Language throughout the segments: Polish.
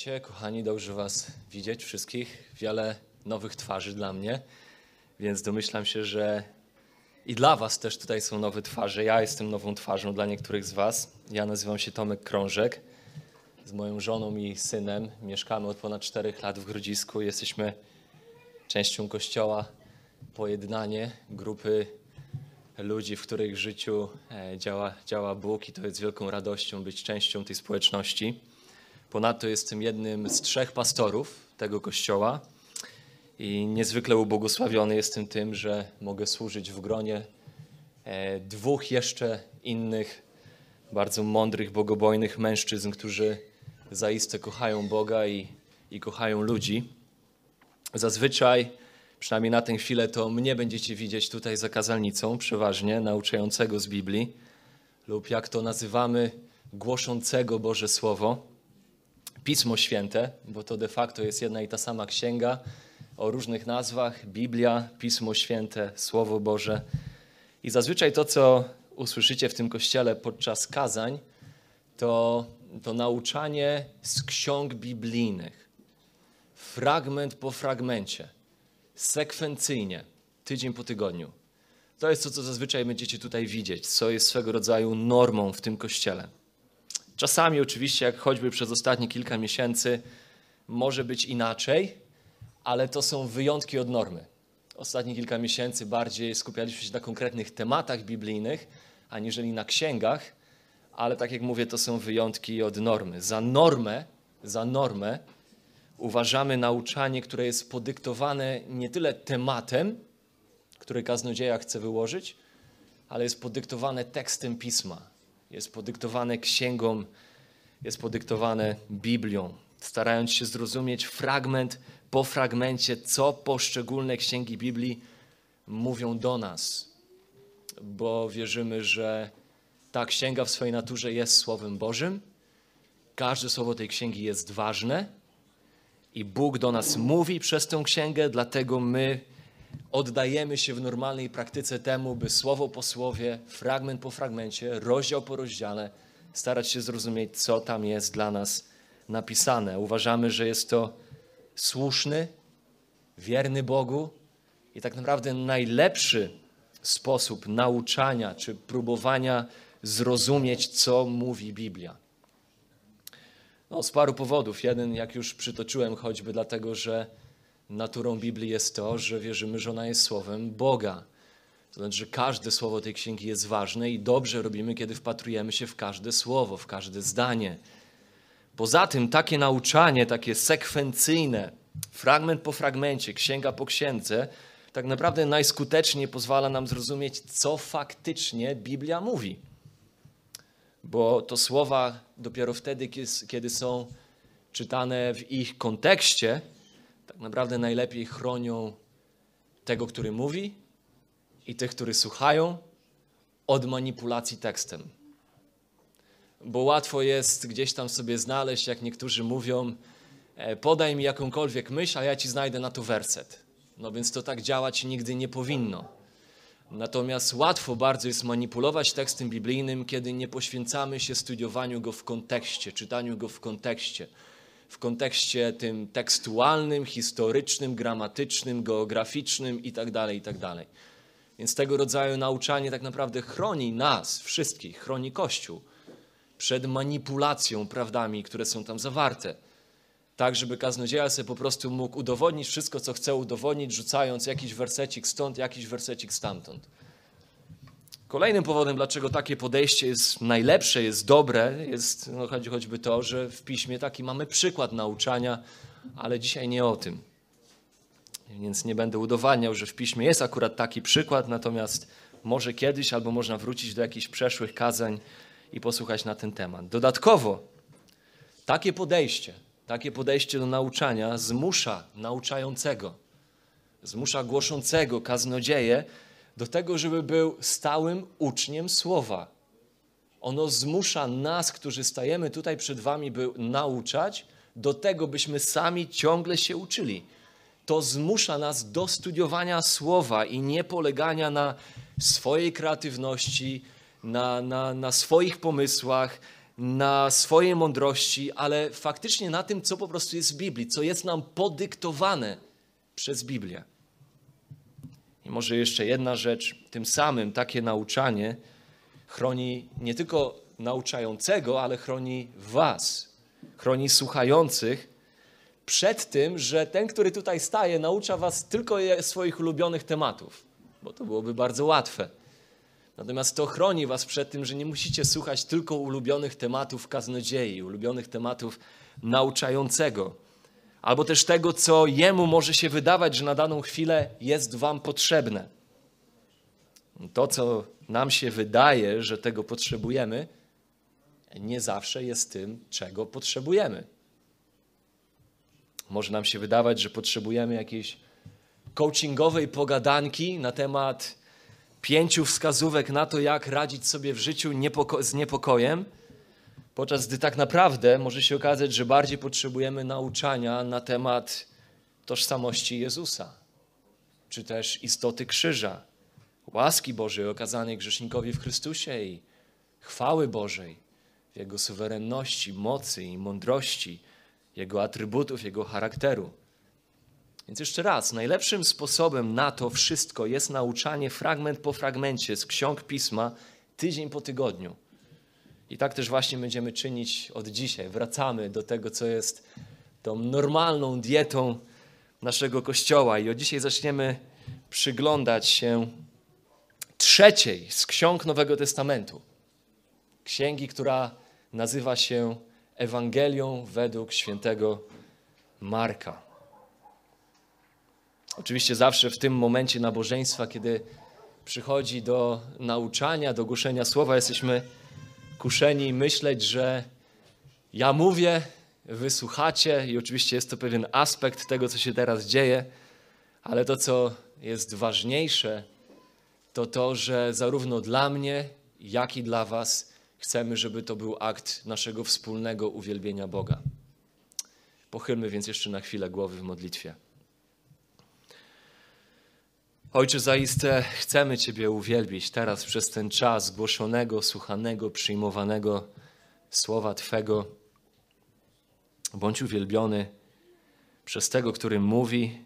Witajcie, kochani, dobrze Was widzieć wszystkich. Wiele nowych twarzy dla mnie, więc domyślam się, że i dla Was też tutaj są nowe twarze. Ja jestem nową twarzą dla niektórych z Was. Ja nazywam się Tomek Krążek. Z moją żoną i synem mieszkamy od ponad 4 lat w Grodzisku. Jesteśmy częścią kościoła Pojednanie, grupy ludzi, w których życiu e, działa, działa Bóg i to jest wielką radością być częścią tej społeczności. Ponadto jestem jednym z trzech pastorów tego kościoła i niezwykle ubłogosławiony jestem tym, że mogę służyć w gronie e, dwóch jeszcze innych bardzo mądrych, bogobojnych mężczyzn, którzy zaiste kochają Boga i, i kochają ludzi. Zazwyczaj, przynajmniej na tę chwilę, to mnie będziecie widzieć tutaj za kazalnicą, przeważnie nauczającego z Biblii, lub jak to nazywamy, głoszącego Boże Słowo. Pismo Święte, bo to de facto jest jedna i ta sama księga o różnych nazwach: Biblia, Pismo Święte, Słowo Boże. I zazwyczaj to, co usłyszycie w tym kościele podczas kazań, to, to nauczanie z ksiąg biblijnych. Fragment po fragmencie, sekwencyjnie, tydzień po tygodniu. To jest to, co zazwyczaj będziecie tutaj widzieć, co jest swego rodzaju normą w tym kościele. Czasami oczywiście, jak choćby przez ostatnie kilka miesięcy, może być inaczej, ale to są wyjątki od normy. Ostatnie kilka miesięcy bardziej skupialiśmy się na konkretnych tematach biblijnych, aniżeli na księgach, ale tak jak mówię, to są wyjątki od normy. Za normę, za normę uważamy nauczanie, które jest podyktowane nie tyle tematem, który kaznodzieja chce wyłożyć, ale jest podyktowane tekstem pisma jest podyktowane księgą, jest podyktowane Biblią, starając się zrozumieć fragment po fragmencie, co poszczególne księgi Biblii mówią do nas, bo wierzymy, że ta księga w swojej naturze jest Słowem Bożym. Każde słowo tej księgi jest ważne. I Bóg do nas mówi przez tę księgę, dlatego my oddajemy się w normalnej praktyce temu, by słowo po słowie, fragment po fragmencie, rozdział po rozdziale, starać się zrozumieć, co tam jest dla nas napisane. Uważamy, że jest to słuszny, wierny Bogu i tak naprawdę najlepszy sposób nauczania czy próbowania zrozumieć, co mówi Biblia. No, z paru powodów. Jeden, jak już przytoczyłem, choćby dlatego, że naturą Biblii jest to, że wierzymy, że ona jest słowem Boga. To znaczy, że każde słowo tej księgi jest ważne i dobrze robimy, kiedy wpatrujemy się w każde słowo, w każde zdanie. Poza tym takie nauczanie, takie sekwencyjne, fragment po fragmencie, księga po księdze, tak naprawdę najskuteczniej pozwala nam zrozumieć, co faktycznie Biblia mówi. Bo to słowa dopiero wtedy, kiedy są czytane w ich kontekście, naprawdę najlepiej chronią tego, który mówi i tych, którzy słuchają, od manipulacji tekstem. Bo łatwo jest gdzieś tam sobie znaleźć, jak niektórzy mówią, e, podaj mi jakąkolwiek myśl, a ja ci znajdę na to werset. No więc to tak działać nigdy nie powinno. Natomiast łatwo bardzo jest manipulować tekstem biblijnym, kiedy nie poświęcamy się studiowaniu go w kontekście, czytaniu go w kontekście w kontekście tym tekstualnym, historycznym, gramatycznym, geograficznym itd., tak itd. Tak Więc tego rodzaju nauczanie tak naprawdę chroni nas, wszystkich, chroni Kościół przed manipulacją prawdami, które są tam zawarte. Tak, żeby kaznodzieja sobie po prostu mógł udowodnić wszystko, co chce udowodnić, rzucając jakiś wersecik stąd, jakiś wersecik stamtąd. Kolejnym powodem, dlaczego takie podejście jest najlepsze, jest dobre, jest no, choćby to, że w piśmie taki mamy przykład nauczania, ale dzisiaj nie o tym. Więc nie będę udowadniał, że w piśmie jest akurat taki przykład, natomiast może kiedyś albo można wrócić do jakichś przeszłych kazań i posłuchać na ten temat. Dodatkowo, takie podejście, takie podejście do nauczania zmusza nauczającego, zmusza głoszącego, kaznodzieję do tego, żeby był stałym uczniem Słowa. Ono zmusza nas, którzy stajemy tutaj przed Wami, by nauczać, do tego, byśmy sami ciągle się uczyli. To zmusza nas do studiowania Słowa i nie polegania na swojej kreatywności, na, na, na swoich pomysłach, na swojej mądrości, ale faktycznie na tym, co po prostu jest w Biblii, co jest nam podyktowane przez Biblię. Może jeszcze jedna rzecz, tym samym takie nauczanie chroni nie tylko nauczającego, ale chroni Was, chroni słuchających przed tym, że ten, który tutaj staje, naucza Was tylko swoich ulubionych tematów, bo to byłoby bardzo łatwe. Natomiast to chroni Was przed tym, że nie musicie słuchać tylko ulubionych tematów kaznodziei, ulubionych tematów nauczającego, albo też tego, co jemu może się wydawać, że na daną chwilę jest Wam potrzebne. To, co nam się wydaje, że tego potrzebujemy, nie zawsze jest tym, czego potrzebujemy. Może nam się wydawać, że potrzebujemy jakiejś coachingowej pogadanki na temat pięciu wskazówek na to, jak radzić sobie w życiu niepoko z niepokojem, podczas gdy tak naprawdę może się okazać, że bardziej potrzebujemy nauczania na temat tożsamości Jezusa, czy też istoty krzyża, łaski Bożej okazanej grzesznikowi w Chrystusie i chwały Bożej w Jego suwerenności, mocy i mądrości, Jego atrybutów, Jego charakteru. Więc jeszcze raz, najlepszym sposobem na to wszystko jest nauczanie fragment po fragmencie z ksiąg pisma, tydzień po tygodniu. I tak też właśnie będziemy czynić od dzisiaj. Wracamy do tego, co jest tą normalną dietą naszego kościoła. I od dzisiaj zaczniemy przyglądać się trzeciej z ksiąg Nowego Testamentu. Księgi, która nazywa się Ewangelią według świętego Marka. Oczywiście zawsze w tym momencie nabożeństwa, kiedy przychodzi do nauczania, do głoszenia słowa, jesteśmy kuszeni myśleć, że ja mówię, wy słuchacie i oczywiście jest to pewien aspekt tego, co się teraz dzieje, ale to, co jest ważniejsze, to to, że zarówno dla mnie, jak i dla was chcemy, żeby to był akt naszego wspólnego uwielbienia Boga. Pochylmy więc jeszcze na chwilę głowy w modlitwie. Ojcze, zaiste chcemy Ciebie uwielbić teraz przez ten czas głoszonego, słuchanego, przyjmowanego słowa Twego. Bądź uwielbiony przez tego, który mówi,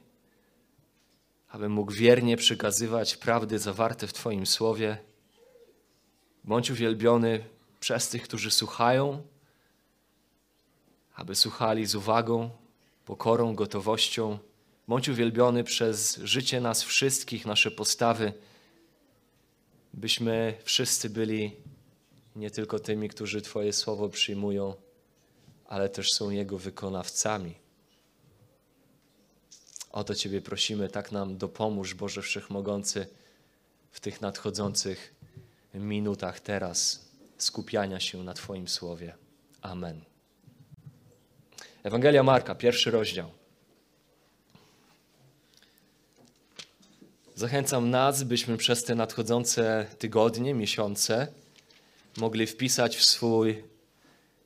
aby mógł wiernie przekazywać prawdy zawarte w Twoim słowie. Bądź uwielbiony przez tych, którzy słuchają, aby słuchali z uwagą, pokorą, gotowością Bądź uwielbiony przez życie nas wszystkich, nasze postawy, byśmy wszyscy byli nie tylko tymi, którzy Twoje słowo przyjmują, ale też są Jego wykonawcami. O to Ciebie prosimy, tak nam dopomóż, Boże Wszechmogący, w tych nadchodzących minutach teraz skupiania się na Twoim słowie. Amen. Ewangelia Marka, pierwszy rozdział. Zachęcam nas, byśmy przez te nadchodzące tygodnie, miesiące mogli wpisać w swój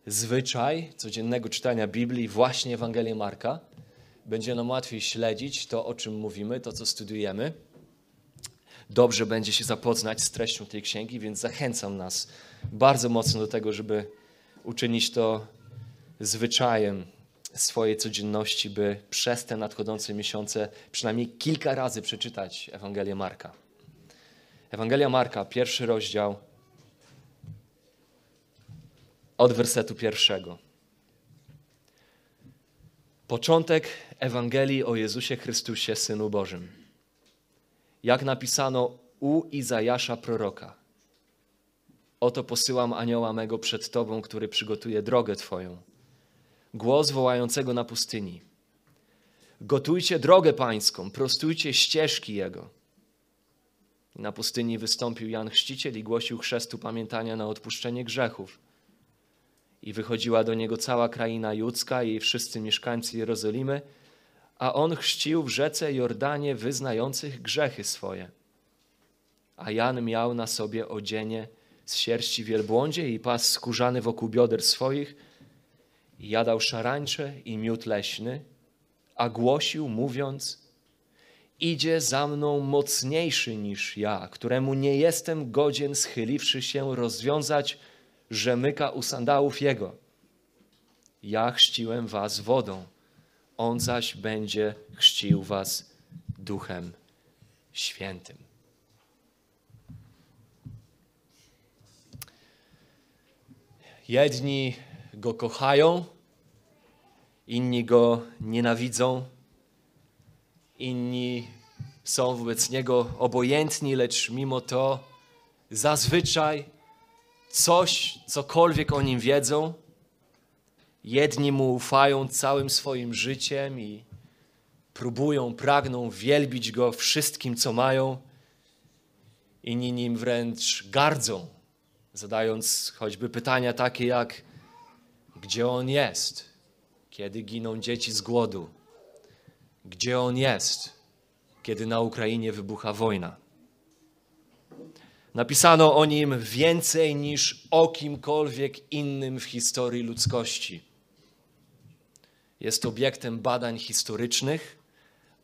zwyczaj codziennego czytania Biblii właśnie Ewangelię Marka. Będzie nam łatwiej śledzić to, o czym mówimy, to, co studiujemy. Dobrze będzie się zapoznać z treścią tej księgi, więc zachęcam nas bardzo mocno do tego, żeby uczynić to zwyczajem swojej codzienności, by przez te nadchodzące miesiące przynajmniej kilka razy przeczytać Ewangelię Marka. Ewangelia Marka, pierwszy rozdział, od wersetu pierwszego. Początek Ewangelii o Jezusie Chrystusie, Synu Bożym. Jak napisano u Izajasza proroka. Oto posyłam anioła mego przed Tobą, który przygotuje drogę Twoją głos wołającego na pustyni. Gotujcie drogę pańską, prostujcie ścieżki Jego. na pustyni wystąpił Jan Chrzciciel i głosił chrztu pamiętania na odpuszczenie grzechów. I wychodziła do niego cała kraina judzka i wszyscy mieszkańcy Jerozolimy, a on chrzcił w rzece Jordanie wyznających grzechy swoje. A Jan miał na sobie odzienie z sierści wielbłądzie i pas skórzany wokół bioder swoich – jadał szarańcze i miód leśny, a głosił, mówiąc: Idzie za mną mocniejszy niż ja, któremu nie jestem godzien, schyliwszy się, rozwiązać rzemyka u sandałów Jego. Ja chrzciłem was wodą, On zaś będzie chrzcił was Duchem Świętym. Jedni Go kochają, inni Go nienawidzą, inni są wobec Niego obojętni, lecz mimo to zazwyczaj coś, cokolwiek o Nim wiedzą, jedni Mu ufają całym swoim życiem i próbują, pragną wielbić Go wszystkim, co mają, inni Nim wręcz gardzą, zadając choćby pytania takie jak gdzie On jest, kiedy giną dzieci z głodu, gdzie On jest, kiedy na Ukrainie wybucha wojna. Napisano o nim więcej niż o kimkolwiek innym w historii ludzkości. Jest obiektem badań historycznych,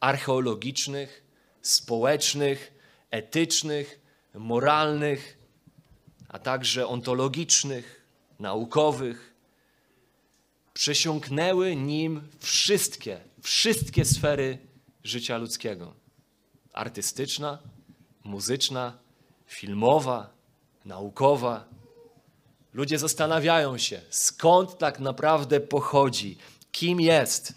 archeologicznych, społecznych, etycznych, moralnych, a także ontologicznych, naukowych. Przesiąknęły nim wszystkie, wszystkie sfery życia ludzkiego artystyczna, muzyczna, filmowa, naukowa. Ludzie zastanawiają się, skąd tak naprawdę pochodzi, kim jest.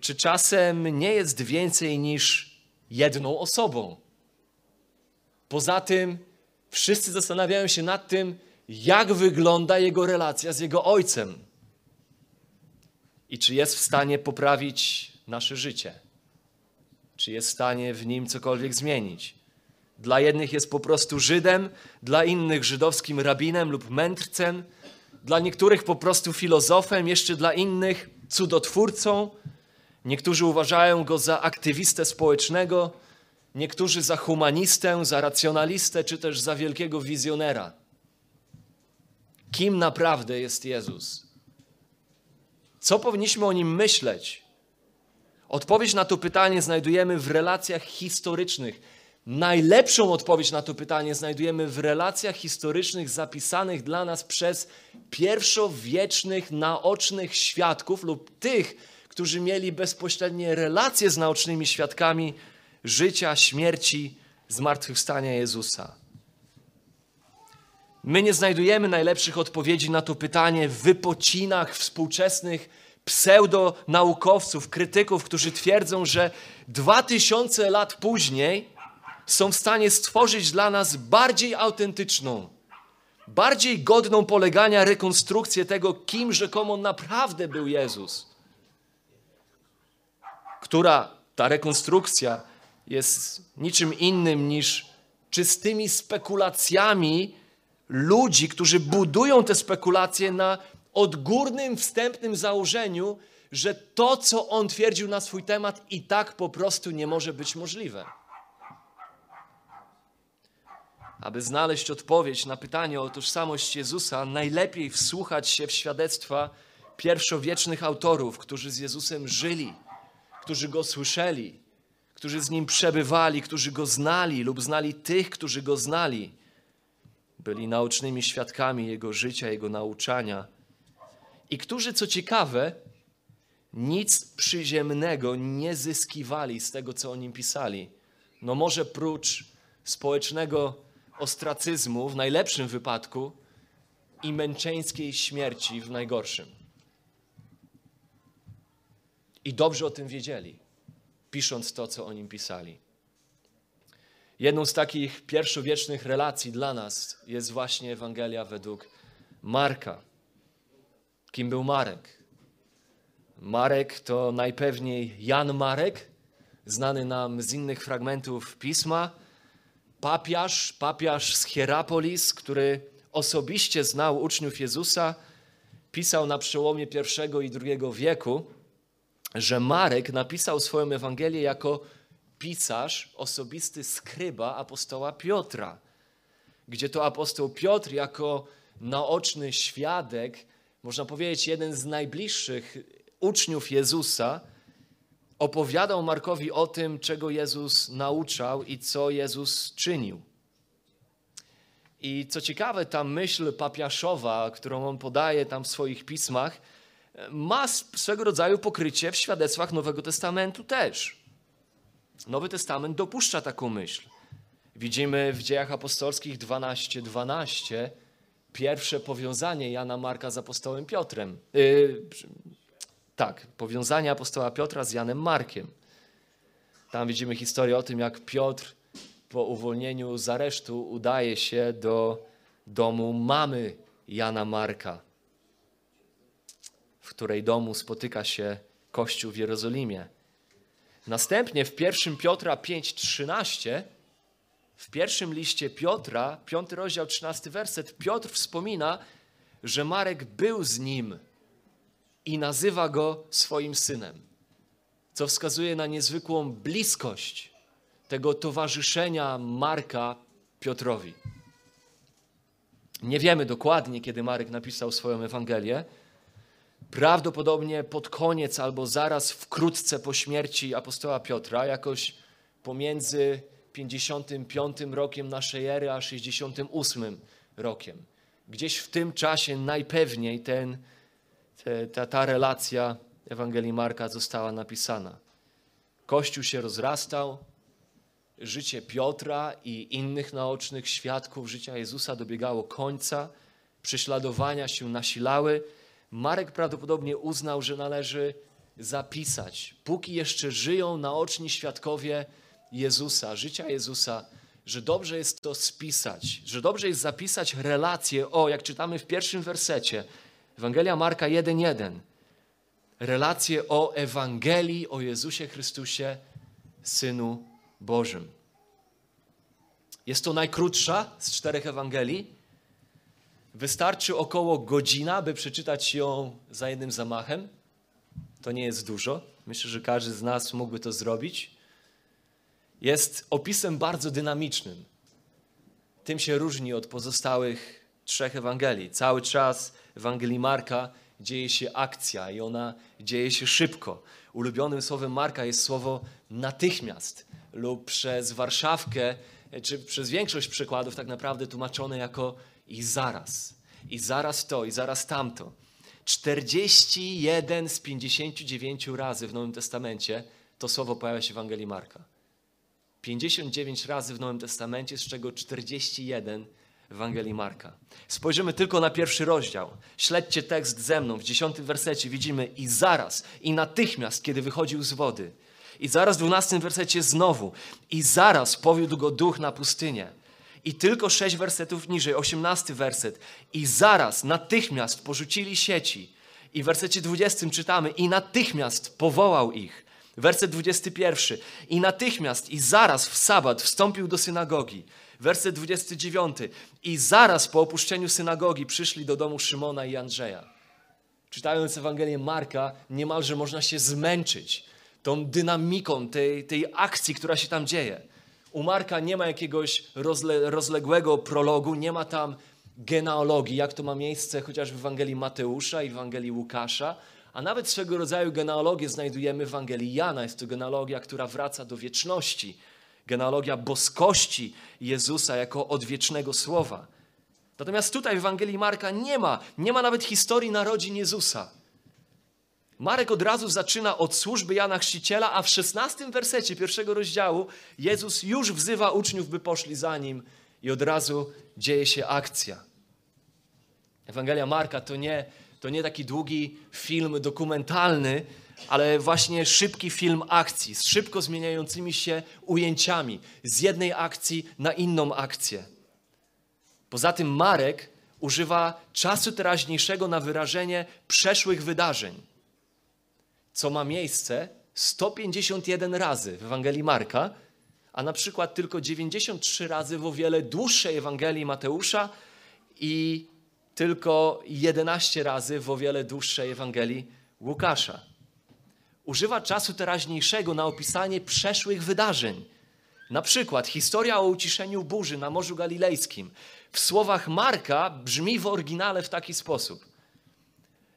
Czy czasem nie jest więcej niż jedną osobą? Poza tym, wszyscy zastanawiają się nad tym, jak wygląda jego relacja z jego ojcem i czy jest w stanie poprawić nasze życie czy jest w stanie w nim cokolwiek zmienić. Dla jednych jest po prostu Żydem, dla innych żydowskim rabinem lub mędrcem, dla niektórych po prostu filozofem, jeszcze dla innych cudotwórcą. Niektórzy uważają go za aktywistę społecznego, niektórzy za humanistę, za racjonalistę, czy też za wielkiego wizjonera. Kim naprawdę jest Jezus? Co powinniśmy o nim myśleć? Odpowiedź na to pytanie znajdujemy w relacjach historycznych. Najlepszą odpowiedź na to pytanie znajdujemy w relacjach historycznych zapisanych dla nas przez pierwszowiecznych, naocznych świadków lub tych, którzy mieli bezpośrednie relacje z naocznymi świadkami życia, śmierci, zmartwychwstania Jezusa. My nie znajdujemy najlepszych odpowiedzi na to pytanie w wypocinach współczesnych pseudonaukowców, krytyków, którzy twierdzą, że dwa tysiące lat później są w stanie stworzyć dla nas bardziej autentyczną, bardziej godną polegania rekonstrukcję tego, kim rzekomo naprawdę był Jezus. Która ta rekonstrukcja jest niczym innym niż czystymi spekulacjami ludzi, którzy budują te spekulacje na odgórnym, wstępnym założeniu, że to, co on twierdził na swój temat, i tak po prostu nie może być możliwe. Aby znaleźć odpowiedź na pytanie o tożsamość Jezusa, najlepiej wsłuchać się w świadectwa pierwszowiecznych autorów, którzy z Jezusem żyli, którzy go słyszeli, którzy z nim przebywali, którzy go znali lub znali tych, którzy go znali. Byli naocznymi świadkami jego życia, jego nauczania i którzy, co ciekawe, nic przyziemnego nie zyskiwali z tego, co o nim pisali. No może prócz społecznego ostracyzmu w najlepszym wypadku i męczeńskiej śmierci w najgorszym. I dobrze o tym wiedzieli, pisząc to, co o nim pisali. Jedną z takich pierwszowiecznych relacji dla nas jest właśnie Ewangelia według Marka. Kim był Marek? Marek to najpewniej Jan Marek, znany nam z innych fragmentów pisma, papiarz, papiarz z Hierapolis, który osobiście znał uczniów Jezusa, pisał na przełomie I i II wieku, że Marek napisał swoją Ewangelię jako pisarz, osobisty skryba apostoła Piotra, gdzie to apostoł Piotr jako naoczny świadek można powiedzieć, jeden z najbliższych uczniów Jezusa, opowiadał Markowi o tym, czego Jezus nauczał i co Jezus czynił. I co ciekawe, ta myśl papiaszowa, którą on podaje tam w swoich pismach, ma swego rodzaju pokrycie w świadectwach Nowego Testamentu też. Nowy Testament dopuszcza taką myśl. Widzimy w dziejach apostolskich 12:12 12, pierwsze powiązanie Jana Marka z apostołem Piotrem. Yy, tak, powiązanie apostoła Piotra z Janem Markiem. Tam widzimy historię o tym, jak Piotr po uwolnieniu z aresztu udaje się do domu mamy Jana Marka, w której domu spotyka się Kościół w Jerozolimie. Następnie w 1 Piotra 5:13 w pierwszym liście Piotra, 5 rozdział 13 werset, Piotr wspomina, że Marek był z nim i nazywa go swoim synem, co wskazuje na niezwykłą bliskość tego towarzyszenia Marka Piotrowi. Nie wiemy dokładnie, kiedy Marek napisał swoją Ewangelię. Prawdopodobnie pod koniec albo zaraz wkrótce po śmierci apostoła Piotra, jakoś pomiędzy 55 rokiem naszej ery a 68 rokiem. Gdzieś w tym czasie najpewniej ten, te, ta, ta relacja Ewangelii Marka została napisana. Kościół się rozrastał, życie Piotra i innych naocznych świadków życia Jezusa dobiegało końca, prześladowania się nasilały. Marek prawdopodobnie uznał, że należy zapisać, póki jeszcze żyją naoczni świadkowie Jezusa, życia Jezusa, że dobrze jest to spisać, że dobrze jest zapisać relacje, o, jak czytamy w pierwszym wersecie, Ewangelia Marka 1:1. Relacje o Ewangelii o Jezusie Chrystusie, Synu Bożym. Jest to najkrótsza z czterech Ewangelii. Wystarczy około godzina, by przeczytać ją za jednym zamachem. To nie jest dużo. Myślę, że każdy z nas mógłby to zrobić. Jest opisem bardzo dynamicznym. Tym się różni od pozostałych trzech Ewangelii. Cały czas Ewangelii Marka dzieje się akcja i ona dzieje się szybko. Ulubionym słowem Marka jest słowo natychmiast lub przez Warszawkę, czy przez większość przykładów tak naprawdę tłumaczone jako i zaraz. I zaraz to, i zaraz tamto. 41 z 59 razy w Nowym Testamencie to słowo pojawia się w Ewangelii Marka. 59 razy w Nowym Testamencie, z czego 41 w Ewangelii Marka. Spojrzymy tylko na pierwszy rozdział. Śledźcie tekst ze mną. W dziesiątym wersecie widzimy i zaraz, i natychmiast, kiedy wychodził z wody. I zaraz w dwunastym wersecie znowu. I zaraz powiódł go duch na pustynię. I tylko sześć wersetów niżej, osiemnasty werset. I zaraz, natychmiast porzucili sieci. I w wersecie dwudziestym czytamy, i natychmiast powołał ich. Werset 21. I natychmiast i zaraz w sabat wstąpił do synagogi. Werset 29. I zaraz po opuszczeniu synagogi przyszli do domu Szymona i Andrzeja. Czytając Ewangelię Marka, niemalże można się zmęczyć tą dynamiką tej, tej akcji, która się tam dzieje. U Marka nie ma jakiegoś rozle, rozległego prologu, nie ma tam genealogii, jak to ma miejsce chociaż w Ewangelii Mateusza i w Ewangelii Łukasza, a nawet swego rodzaju genealogię znajdujemy w Ewangelii Jana. Jest to genealogia, która wraca do wieczności. Genealogia boskości Jezusa jako odwiecznego słowa. Natomiast tutaj w Ewangelii Marka nie ma, nie ma nawet historii narodzin Jezusa. Marek od razu zaczyna od służby Jana Chrzciciela, a w szesnastym wersecie pierwszego rozdziału Jezus już wzywa uczniów, by poszli za nim i od razu dzieje się akcja. Ewangelia Marka to nie to nie taki długi film dokumentalny, ale właśnie szybki film akcji z szybko zmieniającymi się ujęciami z jednej akcji na inną akcję. Poza tym Marek używa czasu teraźniejszego na wyrażenie przeszłych wydarzeń, co ma miejsce 151 razy w Ewangelii Marka, a na przykład tylko 93 razy w o wiele dłuższej Ewangelii Mateusza i tylko 11 razy w o wiele dłuższej Ewangelii Łukasza. Używa czasu teraźniejszego na opisanie przeszłych wydarzeń. Na przykład historia o uciszeniu burzy na Morzu Galilejskim w słowach Marka brzmi w oryginale w taki sposób.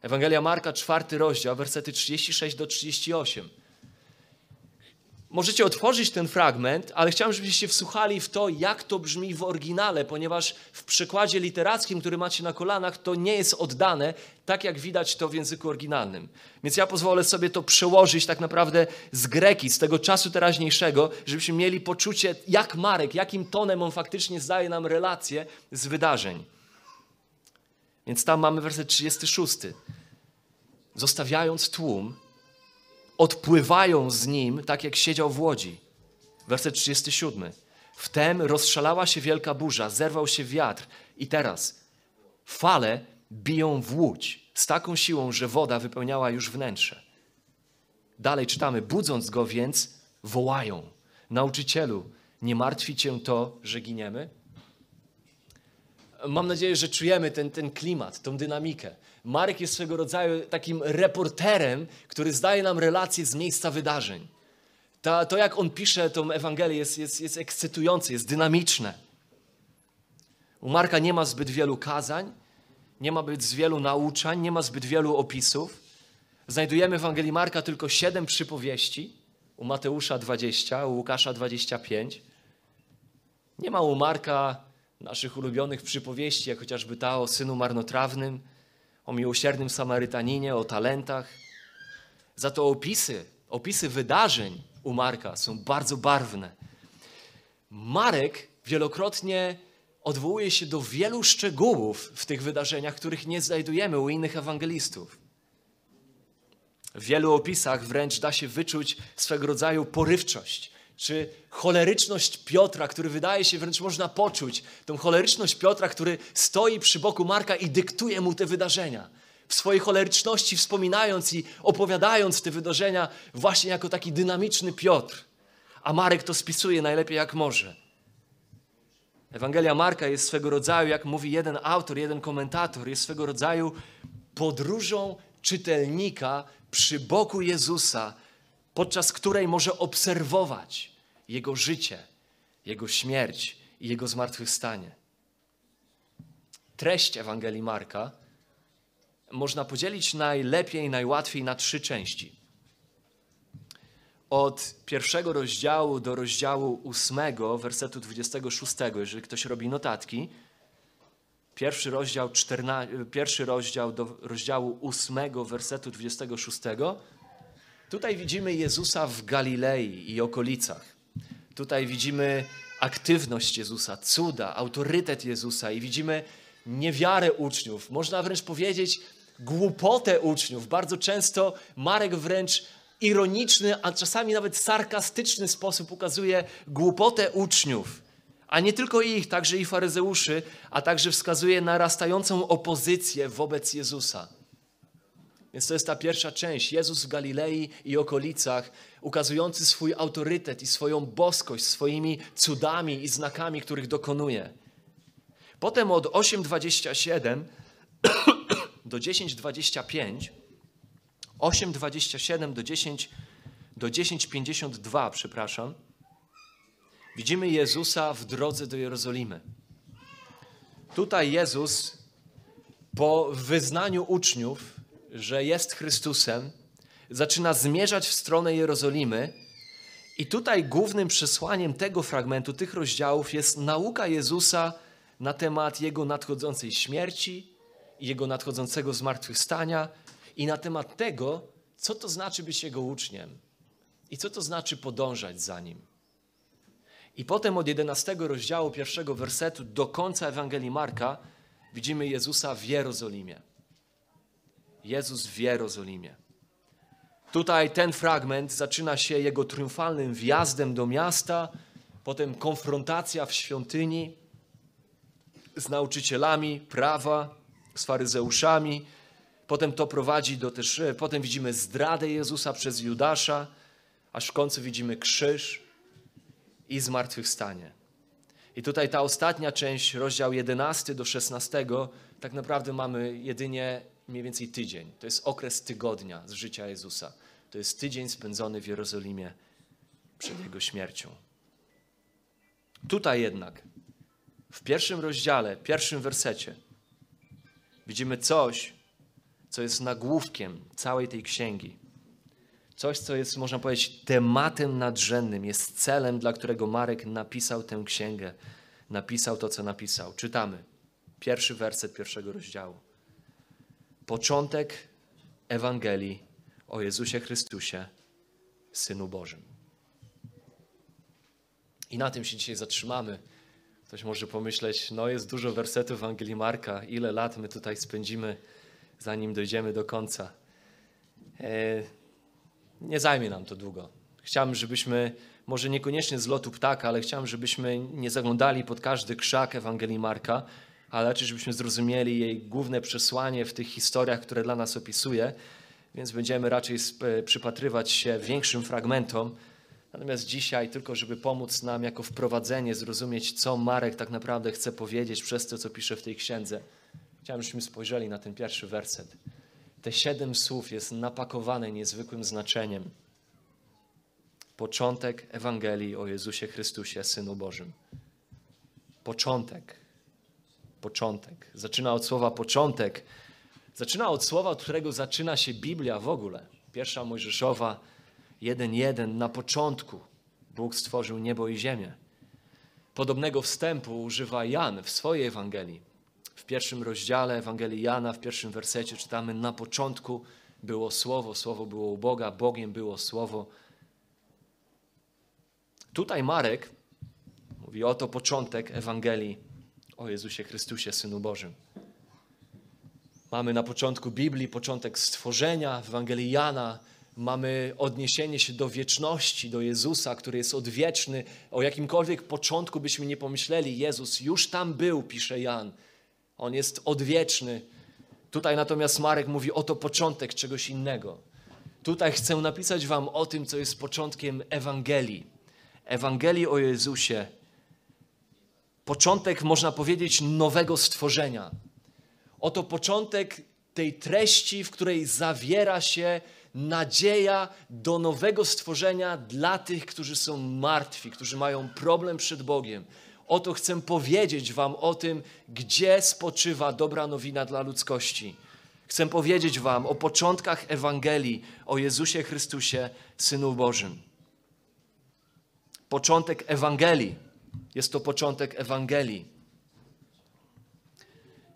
Ewangelia Marka, czwarty rozdział, wersety 36 do 38. Możecie otworzyć ten fragment, ale chciałem, żebyście wsłuchali w to, jak to brzmi w oryginale, ponieważ w przekładzie literackim, który macie na kolanach, to nie jest oddane tak, jak widać to w języku oryginalnym. Więc ja pozwolę sobie to przełożyć tak naprawdę z greki, z tego czasu teraźniejszego, żebyśmy mieli poczucie, jak Marek, jakim tonem on faktycznie zdaje nam relacje z wydarzeń. Więc tam mamy werset 36. Zostawiając tłum, odpływają z nim, tak jak siedział w łodzi. Werset 37. Wtem rozszalała się wielka burza, zerwał się wiatr i teraz fale biją w łódź z taką siłą, że woda wypełniała już wnętrze. Dalej czytamy, budząc go więc wołają, nauczycielu, nie martwi cię to, że giniemy? Mam nadzieję, że czujemy ten, ten klimat, tą dynamikę. Marek jest swego rodzaju takim reporterem, który zdaje nam relacje z miejsca wydarzeń. Ta, to, jak on pisze tą Ewangelię, jest, jest, jest ekscytujące, jest dynamiczne. U Marka nie ma zbyt wielu kazań, nie ma zbyt wielu nauczań, nie ma zbyt wielu opisów. Znajdujemy w Ewangelii Marka tylko siedem przypowieści, u Mateusza 20, u Łukasza 25. Nie ma u Marka naszych ulubionych przypowieści, jak chociażby ta o synu marnotrawnym, o miłosiernym Samarytaninie, o talentach. Za to opisy, opisy wydarzeń u Marka są bardzo barwne. Marek wielokrotnie odwołuje się do wielu szczegółów w tych wydarzeniach, których nie znajdujemy u innych ewangelistów. W wielu opisach wręcz da się wyczuć swego rodzaju porywczość, czy choleryczność Piotra, który wydaje się wręcz można poczuć, tą choleryczność Piotra, który stoi przy boku Marka i dyktuje mu te wydarzenia. W swojej choleryczności wspominając i opowiadając te wydarzenia właśnie jako taki dynamiczny Piotr. A Marek to spisuje najlepiej jak może. Ewangelia Marka jest swego rodzaju, jak mówi jeden autor, jeden komentator, jest swego rodzaju podróżą czytelnika przy boku Jezusa, podczas której może obserwować Jego życie, Jego śmierć i Jego zmartwychwstanie. Treść Ewangelii Marka można podzielić najlepiej, najłatwiej na trzy części. Od pierwszego rozdziału do rozdziału ósmego, wersetu 26, jeżeli ktoś robi notatki, pierwszy rozdział, 14, pierwszy rozdział do rozdziału ósmego, wersetu 26, Tutaj widzimy Jezusa w Galilei i okolicach. Tutaj widzimy aktywność Jezusa, cuda, autorytet Jezusa i widzimy niewiarę uczniów. Można wręcz powiedzieć głupotę uczniów. Bardzo często Marek wręcz ironiczny, a czasami nawet sarkastyczny sposób ukazuje głupotę uczniów. A nie tylko ich, także i faryzeuszy, a także wskazuje narastającą opozycję wobec Jezusa. Więc to jest ta pierwsza część. Jezus w Galilei i okolicach, ukazujący swój autorytet i swoją boskość swoimi cudami i znakami, których dokonuje. Potem od 8:27 do 10:25, 8:27 do 10 do 10:52, przepraszam. Widzimy Jezusa w drodze do Jerozolimy. Tutaj Jezus po wyznaniu uczniów że jest Chrystusem, zaczyna zmierzać w stronę Jerozolimy. I tutaj głównym przesłaniem tego fragmentu, tych rozdziałów jest nauka Jezusa na temat Jego nadchodzącej śmierci, Jego nadchodzącego zmartwychwstania i na temat tego, co to znaczy być Jego uczniem i co to znaczy podążać za Nim. I potem od 11 rozdziału pierwszego wersetu do końca Ewangelii Marka widzimy Jezusa w Jerozolimie. Jezus w Jerozolimie. Tutaj ten fragment zaczyna się jego triumfalnym wjazdem do miasta, potem konfrontacja w świątyni z nauczycielami prawa, z faryzeuszami. Potem to prowadzi do też, potem widzimy zdradę Jezusa przez Judasza, aż w końcu widzimy krzyż i zmartwychwstanie. I tutaj ta ostatnia część, rozdział 11 do 16, tak naprawdę mamy jedynie mniej więcej tydzień. To jest okres tygodnia z życia Jezusa. To jest tydzień spędzony w Jerozolimie przed Jego śmiercią. Tutaj jednak, w pierwszym rozdziale, pierwszym wersecie, widzimy coś, co jest nagłówkiem całej tej księgi. Coś, co jest, można powiedzieć, tematem nadrzędnym, jest celem, dla którego Marek napisał tę księgę. Napisał to, co napisał. Czytamy. Pierwszy werset pierwszego rozdziału. Początek Ewangelii o Jezusie Chrystusie, Synu Bożym. I na tym się dzisiaj zatrzymamy. Ktoś może pomyśleć, no jest dużo wersetów Ewangelii Marka, ile lat my tutaj spędzimy, zanim dojdziemy do końca. E, nie zajmie nam to długo. Chciałbym, żebyśmy, może niekoniecznie z lotu ptaka, ale chciałbym, żebyśmy nie zaglądali pod każdy krzak Ewangelii Marka, ale raczej, żebyśmy zrozumieli jej główne przesłanie w tych historiach, które dla nas opisuje. Więc będziemy raczej przypatrywać się większym fragmentom. Natomiast dzisiaj, tylko żeby pomóc nam jako wprowadzenie, zrozumieć, co Marek tak naprawdę chce powiedzieć przez to, co pisze w tej księdze, chciałem, żebyśmy spojrzeli na ten pierwszy werset. Te siedem słów jest napakowane niezwykłym znaczeniem. Początek Ewangelii o Jezusie Chrystusie, Synu Bożym. Początek. Początek. Zaczyna od słowa początek. Zaczyna od słowa, od którego zaczyna się Biblia w ogóle. Pierwsza Mojżeszowa 1.1. Na początku Bóg stworzył niebo i ziemię. Podobnego wstępu używa Jan w swojej Ewangelii pierwszym rozdziale Ewangelii Jana, w pierwszym wersecie czytamy: Na początku było Słowo, Słowo było u Boga, Bogiem było Słowo. Tutaj Marek mówi: Oto początek Ewangelii o Jezusie Chrystusie, Synu Bożym. Mamy na początku Biblii początek stworzenia, w Ewangelii Jana mamy odniesienie się do wieczności, do Jezusa, który jest odwieczny. O jakimkolwiek początku byśmy nie pomyśleli, Jezus już tam był, pisze Jan. On jest odwieczny. Tutaj natomiast Marek mówi oto początek czegoś innego. Tutaj chcę napisać Wam o tym, co jest początkiem Ewangelii. Ewangelii o Jezusie. Początek, można powiedzieć, nowego stworzenia. Oto początek tej treści, w której zawiera się nadzieja do nowego stworzenia dla tych, którzy są martwi, którzy mają problem przed Bogiem, Oto chcę powiedzieć Wam o tym, gdzie spoczywa dobra nowina dla ludzkości. Chcę powiedzieć Wam o początkach Ewangelii o Jezusie Chrystusie, Synu Bożym. Początek Ewangelii. Jest to początek Ewangelii.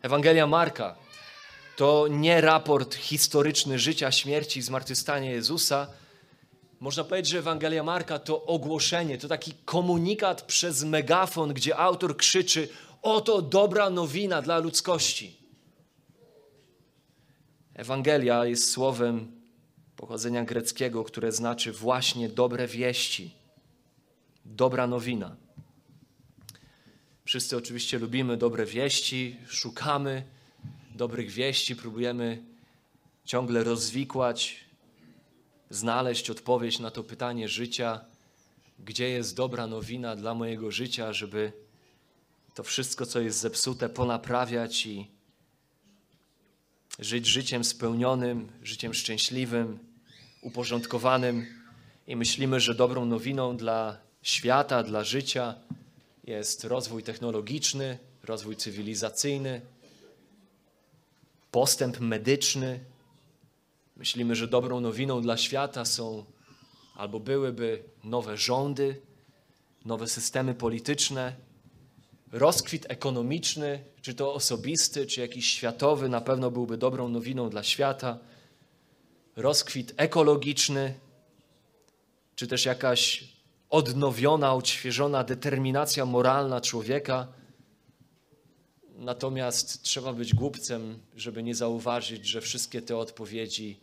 Ewangelia Marka to nie raport historyczny życia, śmierci i zmartwychwstania Jezusa, można powiedzieć, że Ewangelia Marka to ogłoszenie, to taki komunikat przez megafon, gdzie autor krzyczy: Oto dobra nowina dla ludzkości. Ewangelia jest słowem pochodzenia greckiego, które znaczy właśnie dobre wieści, dobra nowina. Wszyscy oczywiście lubimy dobre wieści, szukamy dobrych wieści, próbujemy ciągle rozwikłać znaleźć odpowiedź na to pytanie życia, gdzie jest dobra nowina dla mojego życia, żeby to wszystko, co jest zepsute, ponaprawiać i żyć życiem spełnionym, życiem szczęśliwym, uporządkowanym. I myślimy, że dobrą nowiną dla świata, dla życia jest rozwój technologiczny, rozwój cywilizacyjny, postęp medyczny, Myślimy, że dobrą nowiną dla świata są albo byłyby nowe rządy, nowe systemy polityczne, rozkwit ekonomiczny, czy to osobisty, czy jakiś światowy, na pewno byłby dobrą nowiną dla świata, rozkwit ekologiczny, czy też jakaś odnowiona, odświeżona determinacja moralna człowieka. Natomiast trzeba być głupcem, żeby nie zauważyć, że wszystkie te odpowiedzi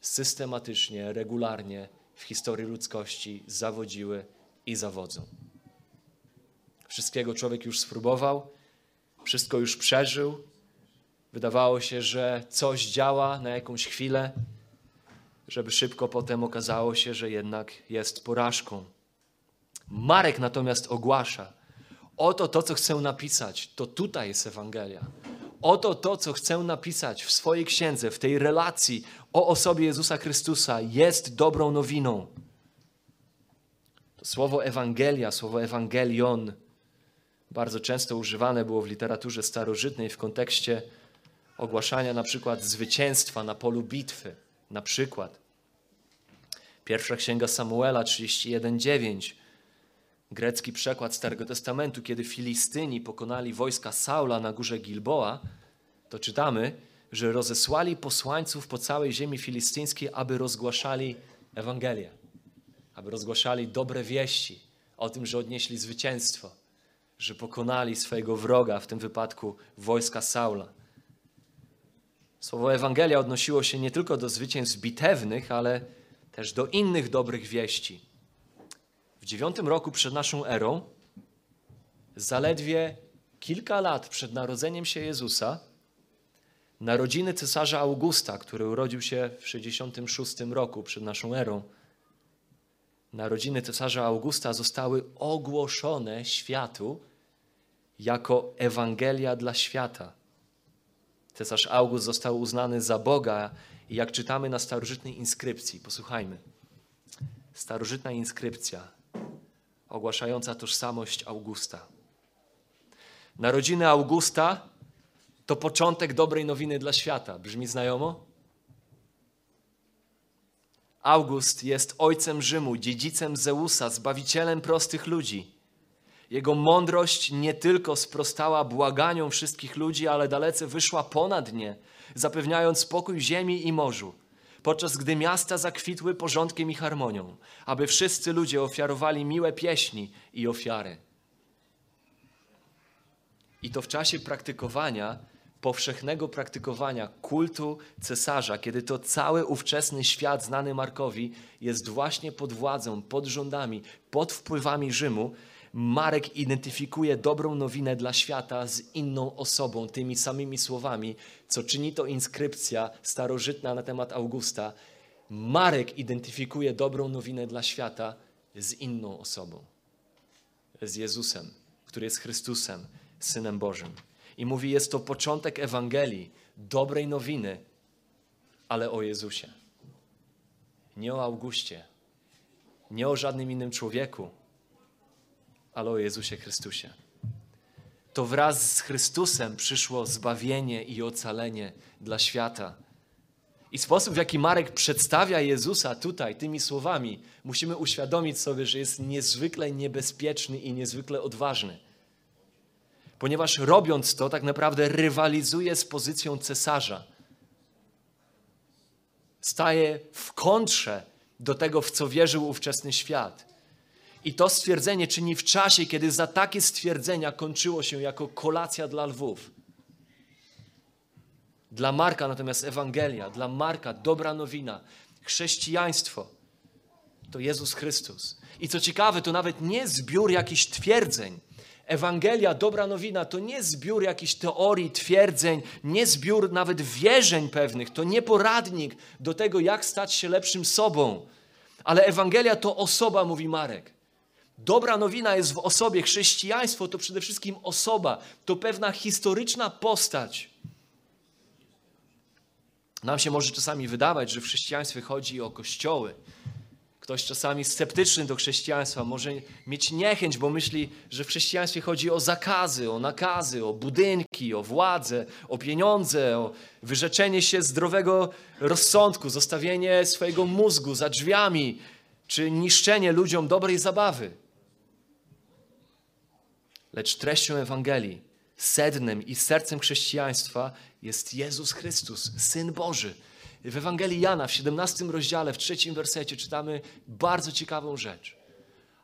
systematycznie, regularnie w historii ludzkości zawodziły i zawodzą. Wszystkiego człowiek już spróbował, wszystko już przeżył. Wydawało się, że coś działa na jakąś chwilę, żeby szybko potem okazało się, że jednak jest porażką. Marek natomiast ogłasza: Oto to, co chcę napisać, to tutaj jest Ewangelia. Oto to, co chcę napisać w swojej księdze, w tej relacji o osobie Jezusa Chrystusa, jest dobrą nowiną. To słowo Ewangelia, słowo Ewangelion, bardzo często używane było w literaturze starożytnej w kontekście ogłaszania na przykład zwycięstwa na polu bitwy. Na przykład Pierwsza księga Samuela 31:9. Grecki przekład Starego Testamentu, kiedy Filistyni pokonali wojska Saula na górze Gilboa, to czytamy, że rozesłali posłańców po całej ziemi filistyńskiej, aby rozgłaszali Ewangelię, aby rozgłaszali dobre wieści o tym, że odnieśli zwycięstwo, że pokonali swojego wroga, w tym wypadku wojska Saula. Słowo Ewangelia odnosiło się nie tylko do zwycięstw bitewnych, ale też do innych dobrych wieści. W dziewiątym roku przed naszą erą, zaledwie kilka lat przed narodzeniem się Jezusa, narodziny cesarza Augusta, który urodził się w 66 roku przed naszą erą, narodziny cesarza Augusta zostały ogłoszone światu jako Ewangelia dla świata. Cesarz August został uznany za Boga i jak czytamy na starożytnej inskrypcji, posłuchajmy. Starożytna inskrypcja ogłaszająca tożsamość Augusta. Narodziny Augusta to początek dobrej nowiny dla świata. Brzmi znajomo? August jest ojcem Rzymu, dziedzicem Zeusa, zbawicielem prostych ludzi. Jego mądrość nie tylko sprostała błaganiom wszystkich ludzi, ale dalece wyszła ponad nie, zapewniając spokój ziemi i morzu, podczas gdy miasta zakwitły porządkiem i harmonią, aby wszyscy ludzie ofiarowali miłe pieśni i ofiary. I to w czasie praktykowania, powszechnego praktykowania kultu cesarza, kiedy to cały ówczesny świat znany Markowi jest właśnie pod władzą, pod rządami, pod wpływami Rzymu, Marek identyfikuje dobrą nowinę dla świata z inną osobą, tymi samymi słowami, co czyni to inskrypcja starożytna na temat Augusta. Marek identyfikuje dobrą nowinę dla świata z inną osobą, z Jezusem, który jest Chrystusem, Synem Bożym. I mówi, jest to początek Ewangelii, dobrej nowiny, ale o Jezusie. Nie o Augustie, nie o żadnym innym człowieku, ale o Jezusie Chrystusie. To wraz z Chrystusem przyszło zbawienie i ocalenie dla świata. I sposób, w jaki Marek przedstawia Jezusa tutaj tymi słowami, musimy uświadomić sobie, że jest niezwykle niebezpieczny i niezwykle odważny. Ponieważ robiąc to, tak naprawdę rywalizuje z pozycją cesarza. Staje w kontrze do tego, w co wierzył ówczesny świat. I to stwierdzenie czyni w czasie, kiedy za takie stwierdzenia kończyło się jako kolacja dla lwów. Dla Marka natomiast Ewangelia, dla Marka dobra nowina, chrześcijaństwo to Jezus Chrystus. I co ciekawe, to nawet nie zbiór jakichś twierdzeń. Ewangelia, dobra nowina to nie zbiór jakichś teorii, twierdzeń, nie zbiór nawet wierzeń pewnych, to nie poradnik do tego, jak stać się lepszym sobą. Ale Ewangelia to osoba, mówi Marek. Dobra nowina jest w osobie. Chrześcijaństwo to przede wszystkim osoba, to pewna historyczna postać. Nam się może czasami wydawać, że w chrześcijaństwie chodzi o kościoły. Ktoś czasami sceptyczny do chrześcijaństwa może mieć niechęć, bo myśli, że w chrześcijaństwie chodzi o zakazy, o nakazy, o budynki, o władzę, o pieniądze, o wyrzeczenie się zdrowego rozsądku, zostawienie swojego mózgu za drzwiami, czy niszczenie ludziom dobrej zabawy. Lecz treścią Ewangelii, sednem i sercem chrześcijaństwa jest Jezus Chrystus, Syn Boży. W Ewangelii Jana w 17 rozdziale, w trzecim wersecie czytamy bardzo ciekawą rzecz.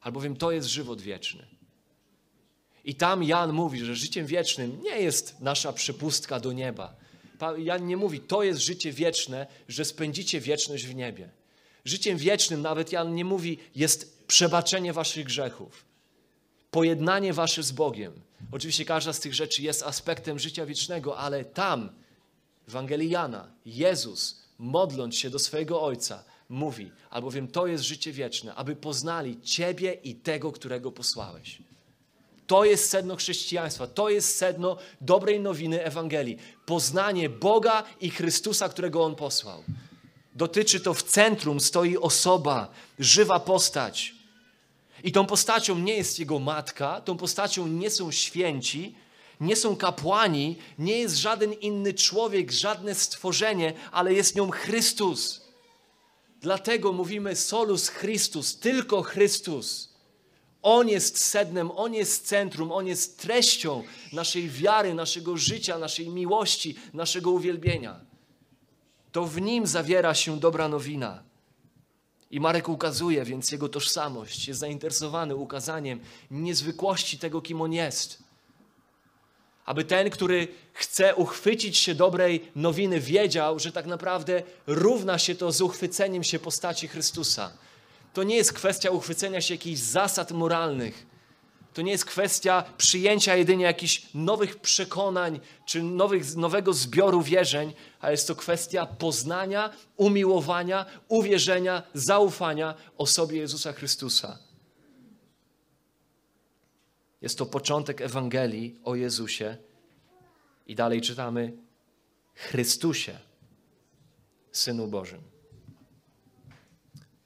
Albowiem to jest żywot wieczny. I tam Jan mówi, że życiem wiecznym nie jest nasza przepustka do nieba. Jan nie mówi, to jest życie wieczne, że spędzicie wieczność w niebie. Życiem wiecznym nawet Jan nie mówi, jest przebaczenie waszych grzechów pojednanie wasze z Bogiem. Oczywiście każda z tych rzeczy jest aspektem życia wiecznego, ale tam, Ewangelii Jana, Jezus, modląc się do swojego Ojca, mówi, albowiem to jest życie wieczne, aby poznali Ciebie i tego, którego posłałeś. To jest sedno chrześcijaństwa, to jest sedno dobrej nowiny Ewangelii. Poznanie Boga i Chrystusa, którego On posłał. Dotyczy to w centrum, stoi osoba, żywa postać, i tą postacią nie jest jego matka, tą postacią nie są święci, nie są kapłani, nie jest żaden inny człowiek, żadne stworzenie, ale jest nią Chrystus. Dlatego mówimy solus Christus, tylko Chrystus. On jest sednem, On jest centrum, On jest treścią naszej wiary, naszego życia, naszej miłości, naszego uwielbienia. To w Nim zawiera się dobra nowina. I Marek ukazuje więc jego tożsamość, jest zainteresowany ukazaniem niezwykłości tego, kim on jest. Aby ten, który chce uchwycić się dobrej nowiny, wiedział, że tak naprawdę równa się to z uchwyceniem się postaci Chrystusa. To nie jest kwestia uchwycenia się jakichś zasad moralnych. To nie jest kwestia przyjęcia jedynie jakichś nowych przekonań czy nowych, nowego zbioru wierzeń, a jest to kwestia poznania, umiłowania, uwierzenia, zaufania osobie Jezusa Chrystusa. Jest to początek Ewangelii o Jezusie. I dalej czytamy Chrystusie, Synu Bożym.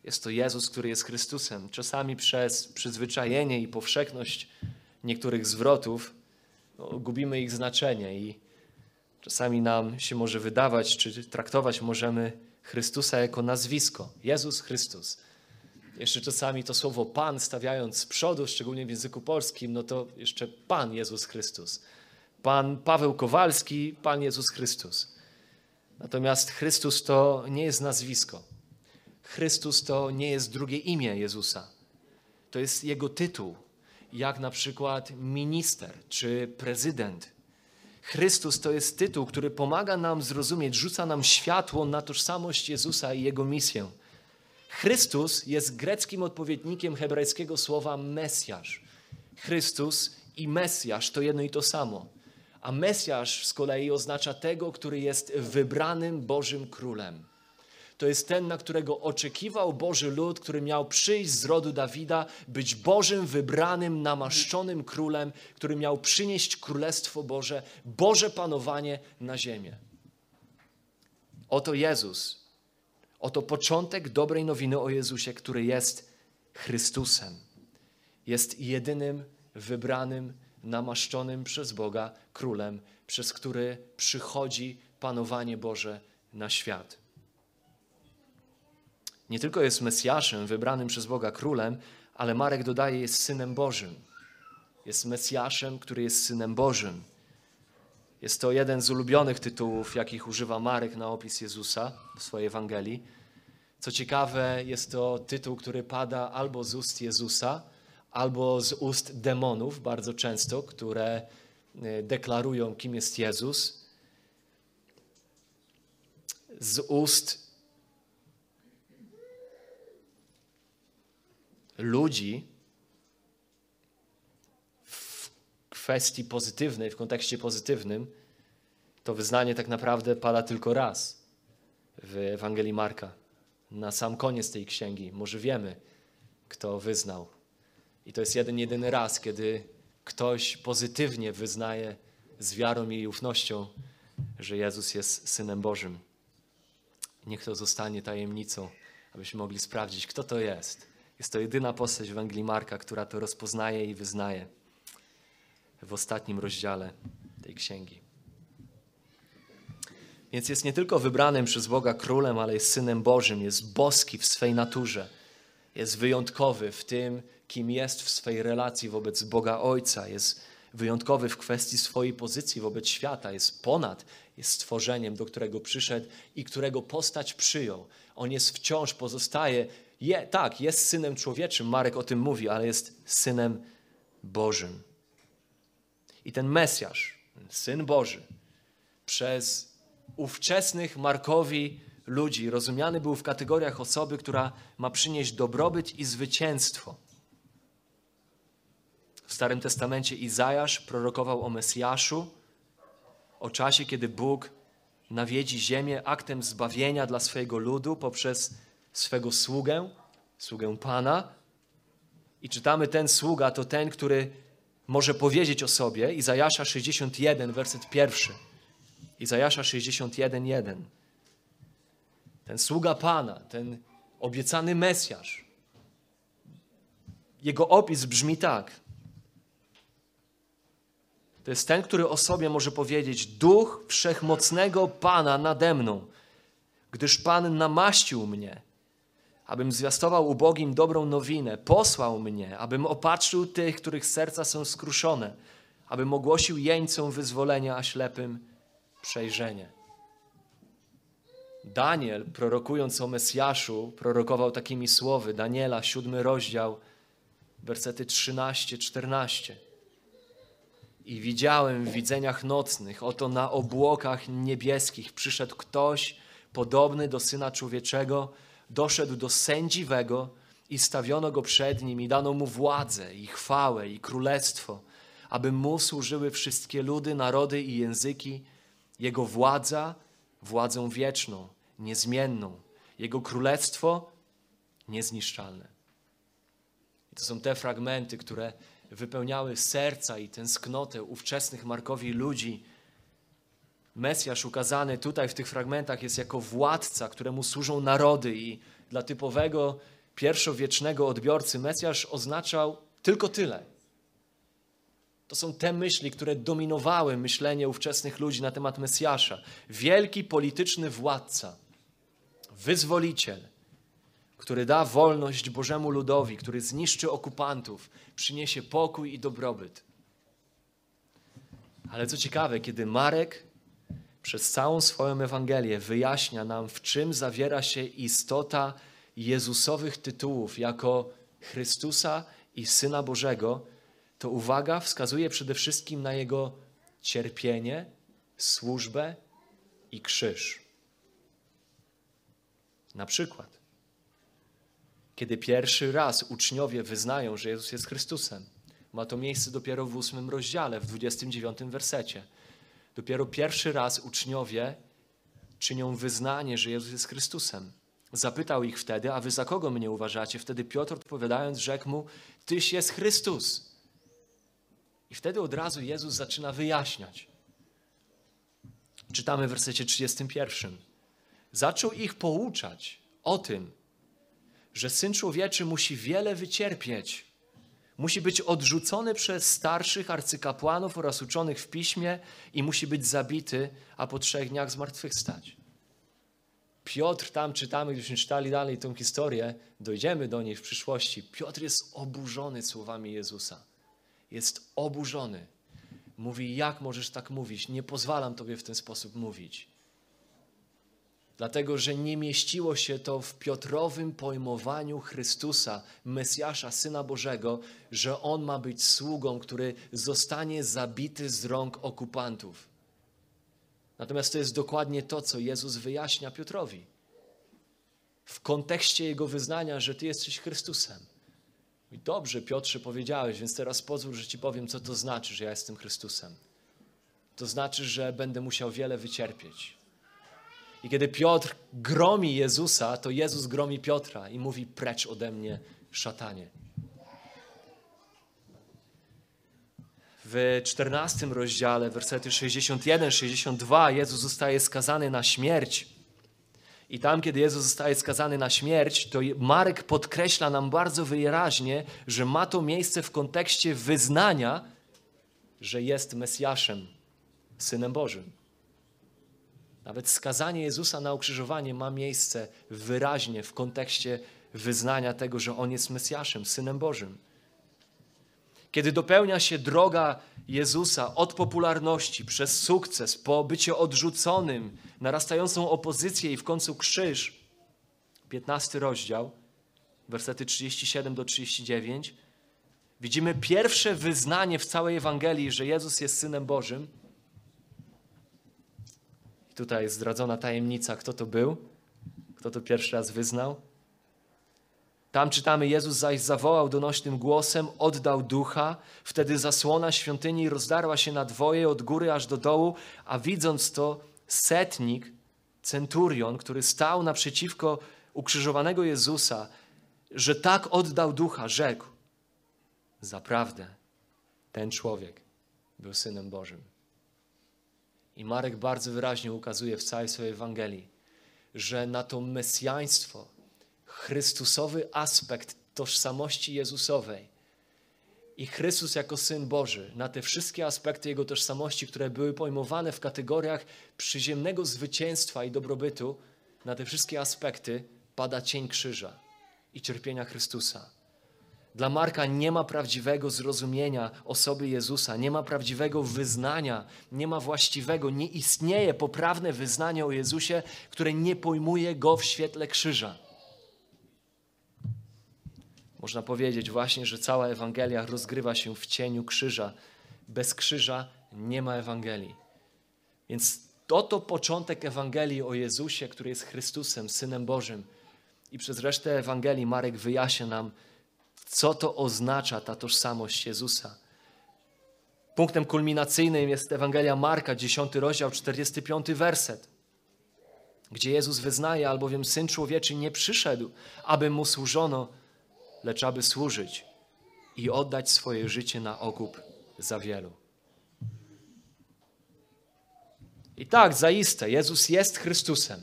Jest to Jezus, który jest Chrystusem. Czasami przez przyzwyczajenie i powszechność niektórych zwrotów no, gubimy ich znaczenie i czasami nam się może wydawać, czy traktować możemy Chrystusa jako nazwisko. Jezus Chrystus. Jeszcze czasami to słowo Pan stawiając z przodu, szczególnie w języku polskim, no to jeszcze Pan Jezus Chrystus. Pan Paweł Kowalski, Pan Jezus Chrystus. Natomiast Chrystus to nie jest nazwisko. Chrystus to nie jest drugie imię Jezusa. To jest jego tytuł, jak na przykład minister czy prezydent. Chrystus to jest tytuł, który pomaga nam zrozumieć, rzuca nam światło na tożsamość Jezusa i jego misję. Chrystus jest greckim odpowiednikiem hebrajskiego słowa Mesjasz. Chrystus i Mesjasz to jedno i to samo. A Mesjasz z kolei oznacza tego, który jest wybranym Bożym Królem to jest ten, na którego oczekiwał Boży lud, który miał przyjść z rodu Dawida, być Bożym, wybranym, namaszczonym królem, który miał przynieść Królestwo Boże, Boże panowanie na ziemię. Oto Jezus, oto początek dobrej nowiny o Jezusie, który jest Chrystusem. Jest jedynym wybranym, namaszczonym przez Boga królem, przez który przychodzi panowanie Boże na świat nie tylko jest Mesjaszem, wybranym przez Boga królem, ale Marek dodaje, jest synem Bożym. Jest Mesjaszem, który jest synem Bożym. Jest to jeden z ulubionych tytułów, jakich używa Marek na opis Jezusa w swojej Ewangelii. Co ciekawe, jest to tytuł, który pada albo z ust Jezusa, albo z ust demonów, bardzo często, które e, deklarują, kim jest Jezus. Z ust ludzi w kwestii pozytywnej, w kontekście pozytywnym, to wyznanie tak naprawdę pada tylko raz w Ewangelii Marka. Na sam koniec tej księgi może wiemy, kto wyznał. I to jest jeden, jedyny raz, kiedy ktoś pozytywnie wyznaje z wiarą i ufnością, że Jezus jest Synem Bożym. Niech to zostanie tajemnicą, abyśmy mogli sprawdzić, kto to jest jest to jedyna postać w Marka, która to rozpoznaje i wyznaje w ostatnim rozdziale tej księgi. Więc jest nie tylko wybranym przez Boga królem, ale jest synem Bożym, jest boski w swej naturze, jest wyjątkowy w tym, kim jest w swej relacji wobec Boga Ojca, jest wyjątkowy w kwestii swojej pozycji wobec świata, jest ponad, jest stworzeniem, do którego przyszedł i którego postać przyjął. On jest wciąż, pozostaje je, tak, jest synem człowieczym, Marek o tym mówi, ale jest synem Bożym. I ten Mesjasz, syn Boży, przez ówczesnych Markowi ludzi rozumiany był w kategoriach osoby, która ma przynieść dobrobyt i zwycięstwo. W Starym Testamencie Izajasz prorokował o Mesjaszu, o czasie, kiedy Bóg nawiedzi ziemię aktem zbawienia dla swojego ludu poprzez swego sługę, sługę Pana. I czytamy, ten sługa to ten, który może powiedzieć o sobie, Izajasza 61, werset pierwszy. Izajasza 61, 1. Ten sługa Pana, ten obiecany Mesjasz. Jego opis brzmi tak. To jest ten, który o sobie może powiedzieć: Duch wszechmocnego Pana nade mną, gdyż Pan namaścił mnie abym zwiastował ubogim dobrą nowinę. Posłał mnie, abym opatrzył tych, których serca są skruszone, abym ogłosił jeńcom wyzwolenia, a ślepym przejrzenie. Daniel, prorokując o Mesjaszu, prorokował takimi słowy. Daniela, siódmy rozdział, wersety 13-14. I widziałem w widzeniach nocnych, oto na obłokach niebieskich przyszedł ktoś podobny do Syna Człowieczego, doszedł do sędziwego i stawiono go przed nim i dano mu władzę i chwałę i królestwo, aby mu służyły wszystkie ludy, narody i języki. Jego władza władzą wieczną, niezmienną, jego królestwo niezniszczalne. I to są te fragmenty, które wypełniały serca i tęsknotę ówczesnych Markowi ludzi. Mesjasz ukazany tutaj w tych fragmentach jest jako władca, któremu służą narody i dla typowego pierwszowiecznego odbiorcy Mesjasz oznaczał tylko tyle. To są te myśli, które dominowały myślenie ówczesnych ludzi na temat Mesjasza. Wielki polityczny władca, wyzwoliciel, który da wolność Bożemu ludowi, który zniszczy okupantów, przyniesie pokój i dobrobyt. Ale co ciekawe, kiedy Marek przez całą swoją Ewangelię wyjaśnia nam, w czym zawiera się istota Jezusowych tytułów jako Chrystusa i Syna Bożego, to uwaga wskazuje przede wszystkim na Jego cierpienie, służbę i krzyż. Na przykład, kiedy pierwszy raz uczniowie wyznają, że Jezus jest Chrystusem, ma to miejsce dopiero w ósmym rozdziale, w 29 wersecie. Dopiero pierwszy raz uczniowie czynią wyznanie, że Jezus jest Chrystusem. Zapytał ich wtedy, a wy za kogo mnie uważacie? Wtedy Piotr odpowiadając rzekł mu, tyś jest Chrystus. I wtedy od razu Jezus zaczyna wyjaśniać. Czytamy w wersecie 31. Zaczął ich pouczać o tym, że Syn Człowieczy musi wiele wycierpieć. Musi być odrzucony przez starszych arcykapłanów oraz uczonych w piśmie i musi być zabity, a po trzech dniach zmartwychwstać. Piotr, tam czytamy, gdybyśmy czytali dalej tę historię, dojdziemy do niej w przyszłości. Piotr jest oburzony słowami Jezusa. Jest oburzony. Mówi, jak możesz tak mówić? Nie pozwalam tobie w ten sposób mówić dlatego że nie mieściło się to w Piotrowym pojmowaniu Chrystusa, Mesjasza, Syna Bożego, że On ma być sługą, który zostanie zabity z rąk okupantów. Natomiast to jest dokładnie to, co Jezus wyjaśnia Piotrowi. W kontekście jego wyznania, że Ty jesteś Chrystusem. I dobrze, Piotrze, powiedziałeś, więc teraz pozwól, że Ci powiem, co to znaczy, że ja jestem Chrystusem. To znaczy, że będę musiał wiele wycierpieć i kiedy Piotr gromi Jezusa, to Jezus gromi Piotra i mówi: Precz ode mnie, szatanie. W 14 rozdziale, wersety 61-62, Jezus zostaje skazany na śmierć. I tam, kiedy Jezus zostaje skazany na śmierć, to Marek podkreśla nam bardzo wyraźnie, że ma to miejsce w kontekście wyznania, że jest Mesjaszem, Synem Bożym. Nawet skazanie Jezusa na ukrzyżowanie ma miejsce wyraźnie w kontekście wyznania tego, że On jest Mesjaszem, Synem Bożym. Kiedy dopełnia się droga Jezusa od popularności przez sukces, po bycie odrzuconym, narastającą opozycję i w końcu krzyż, 15 rozdział, wersety 37 do 39, widzimy pierwsze wyznanie w całej Ewangelii, że Jezus jest Synem Bożym – Tutaj zdradzona tajemnica, kto to był, kto to pierwszy raz wyznał. Tam czytamy, Jezus zaś zawołał donośnym głosem, oddał ducha, wtedy zasłona świątyni rozdarła się na dwoje od góry aż do dołu, a widząc to, setnik, centurion, który stał naprzeciwko ukrzyżowanego Jezusa, że tak oddał ducha, rzekł: Zaprawdę, ten człowiek był synem Bożym. I Marek bardzo wyraźnie ukazuje w całej swojej Ewangelii, że na to mesjaństwo, chrystusowy aspekt tożsamości Jezusowej i Chrystus jako Syn Boży, na te wszystkie aspekty Jego tożsamości, które były pojmowane w kategoriach przyziemnego zwycięstwa i dobrobytu, na te wszystkie aspekty pada cień krzyża. i cierpienia Chrystusa. Dla Marka nie ma prawdziwego zrozumienia osoby Jezusa, nie ma prawdziwego wyznania, nie ma właściwego, nie istnieje poprawne wyznanie o Jezusie, które nie pojmuje go w świetle krzyża. Można powiedzieć właśnie, że cała Ewangelia rozgrywa się w cieniu krzyża. Bez krzyża nie ma Ewangelii. Więc oto początek Ewangelii o Jezusie, który jest Chrystusem, Synem Bożym. I przez resztę Ewangelii Marek wyjaśnia nam, co to oznacza ta tożsamość Jezusa. Punktem kulminacyjnym jest Ewangelia Marka, 10 rozdział, 45 werset, gdzie Jezus wyznaje, albowiem Syn Człowieczy nie przyszedł, aby Mu służono, lecz aby służyć i oddać swoje życie na okup za wielu. I tak, zaiste, Jezus jest Chrystusem.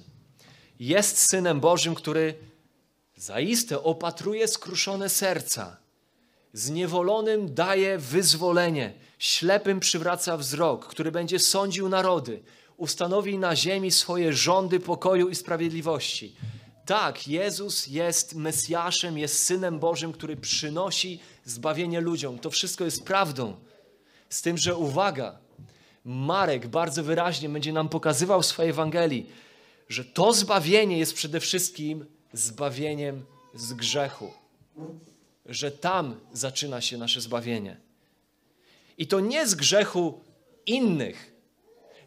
Jest Synem Bożym, który zaiste opatruje skruszone serca. Zniewolonym daje wyzwolenie, ślepym przywraca wzrok, który będzie sądził narody, ustanowi na ziemi swoje rządy pokoju i sprawiedliwości. Tak, Jezus jest Mesjaszem, jest Synem Bożym, który przynosi zbawienie ludziom. To wszystko jest prawdą. Z tym, że uwaga, Marek bardzo wyraźnie będzie nam pokazywał w swojej Ewangelii, że to zbawienie jest przede wszystkim zbawieniem z grzechu. Że tam zaczyna się nasze zbawienie. I to nie z grzechu innych.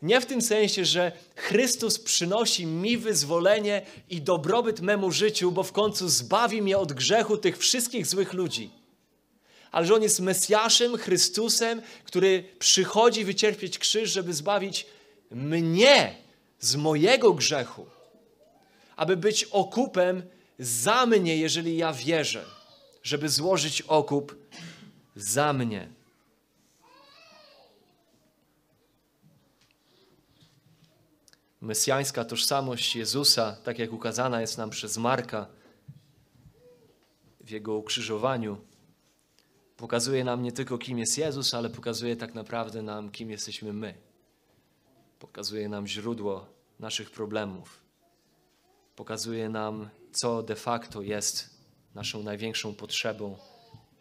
Nie w tym sensie, że Chrystus przynosi mi wyzwolenie i dobrobyt memu życiu, bo w końcu zbawi mnie od grzechu tych wszystkich złych ludzi ale że On jest Mesjaszem, Chrystusem, który przychodzi wycierpieć krzyż, żeby zbawić mnie z mojego grzechu, aby być okupem za mnie, jeżeli ja wierzę, żeby złożyć okup za mnie. Mesjańska tożsamość Jezusa, tak jak ukazana jest nam przez Marka w jego ukrzyżowaniu, pokazuje nam nie tylko, kim jest Jezus, ale pokazuje tak naprawdę nam, kim jesteśmy my. Pokazuje nam źródło naszych problemów. Pokazuje nam, co de facto jest naszą największą potrzebą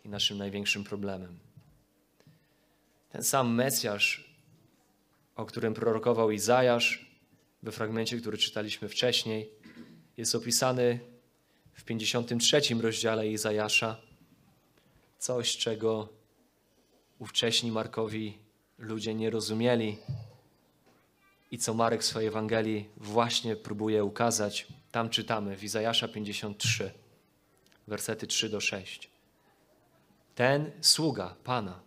i naszym największym problemem. Ten sam Mesjasz, o którym prorokował Izajasz, we fragmencie, który czytaliśmy wcześniej, jest opisany w 53 rozdziale Izajasza coś, czego ówcześni Markowi ludzie nie rozumieli i co Marek w swojej Ewangelii właśnie próbuje ukazać. Tam czytamy w Izajasza 53, wersety 3 do 6. Ten sługa Pana,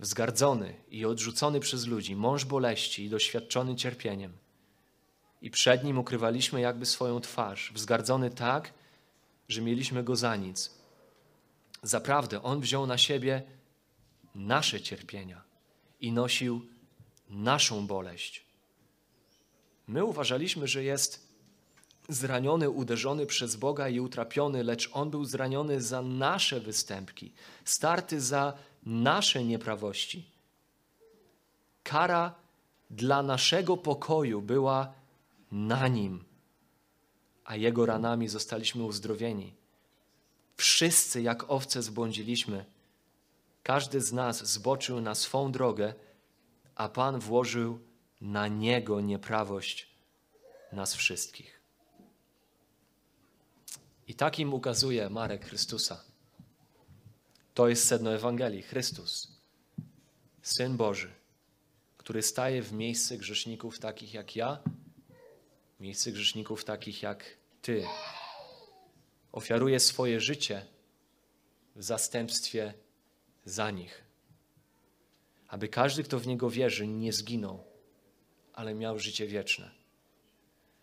wzgardzony i odrzucony przez ludzi, mąż boleści i doświadczony cierpieniem, i przed nim ukrywaliśmy jakby swoją twarz, wzgardzony tak, że mieliśmy go za nic Zaprawdę On wziął na siebie nasze cierpienia i nosił naszą boleść. My uważaliśmy, że jest zraniony, uderzony przez Boga i utrapiony, lecz On był zraniony za nasze występki, starty za nasze nieprawości. Kara dla naszego pokoju była na Nim, a Jego ranami zostaliśmy uzdrowieni. Wszyscy jak owce zbłądziliśmy. Każdy z nas zboczył na swą drogę, a Pan włożył na Niego nieprawość nas wszystkich. I takim ukazuje Marek Chrystusa. To jest sedno Ewangelii. Chrystus, Syn Boży, który staje w miejsce grzeszników takich jak ja, w miejsce grzeszników takich jak Ty, ofiaruje swoje życie w zastępstwie za nich. Aby każdy, kto w Niego wierzy, nie zginął, ale miał życie wieczne.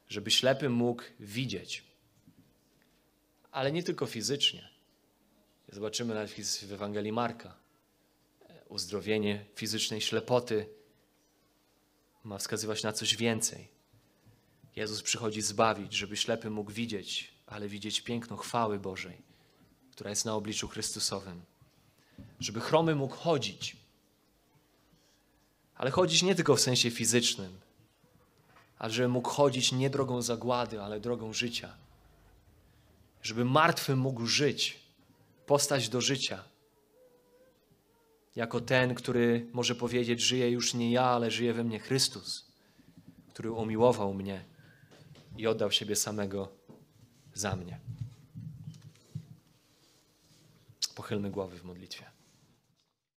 Żeby ślepy mógł widzieć. Ale nie tylko fizycznie. Zobaczymy nawet w Ewangelii Marka. Uzdrowienie fizycznej ślepoty ma wskazywać na coś więcej. Jezus przychodzi zbawić, żeby ślepy mógł widzieć, ale widzieć piękno chwały Bożej, która jest na obliczu Chrystusowym. Żeby chromy mógł chodzić, ale chodzić nie tylko w sensie fizycznym, ale żeby mógł chodzić nie drogą zagłady, ale drogą życia. żeby martwy mógł żyć, postać do życia. Jako ten, który może powiedzieć: Żyje już nie ja, ale żyje we mnie Chrystus, który umiłował mnie i oddał siebie samego za mnie. Pochylmy głowy w modlitwie.